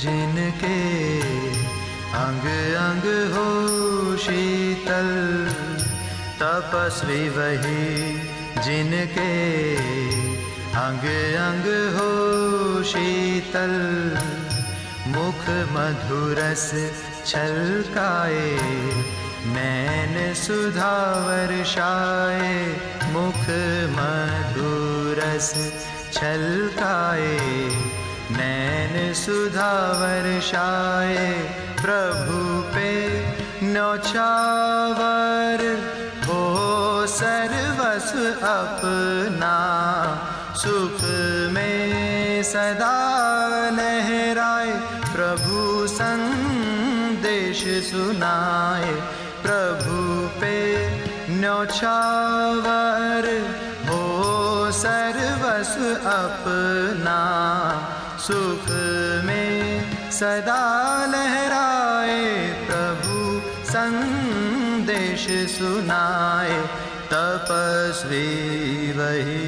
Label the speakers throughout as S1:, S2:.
S1: जिनके अंग अंग हो शीतल, तपस्वी वही जिनके अंग अंग हो शीतल, मुख मधुरस छलकाए, नैन सुधावर वर्षाए मुख मधुरस छलकाए। नैन सुधा वर्षाए प्रभु पे नौछावर हो सर्वस अपना, सुख में सदा लहराए, प्रभु संदेश सुनाए, प्रभु पे न्यौछावर हो सर्वस अपना। सुख में सदा लहराए प्रभु संदेश सुनाए तपस्वी वही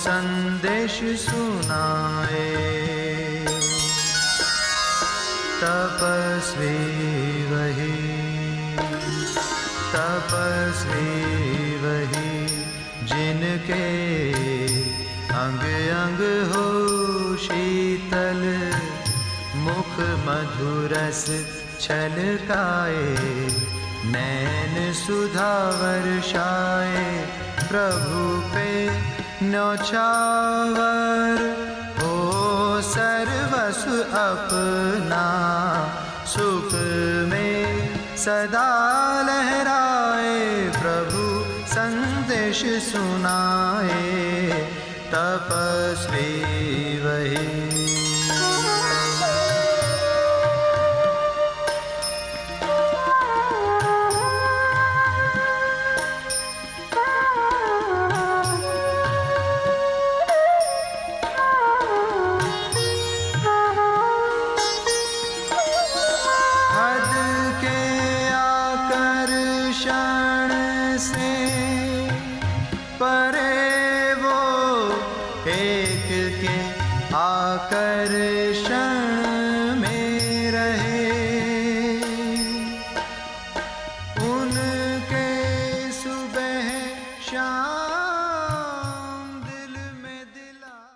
S1: संदेश सुनाए। तपस्वी वही। तपस्वी वही जिनके अंग अंग हो शीतल मुख मधुरस छलकाए नैन सुधा वर्षाए प्रभु पे नौछावर सर्वस अपना। सुख में सदा लहराए प्रभु संदेश सुनाए। तपस्वी आकर्षण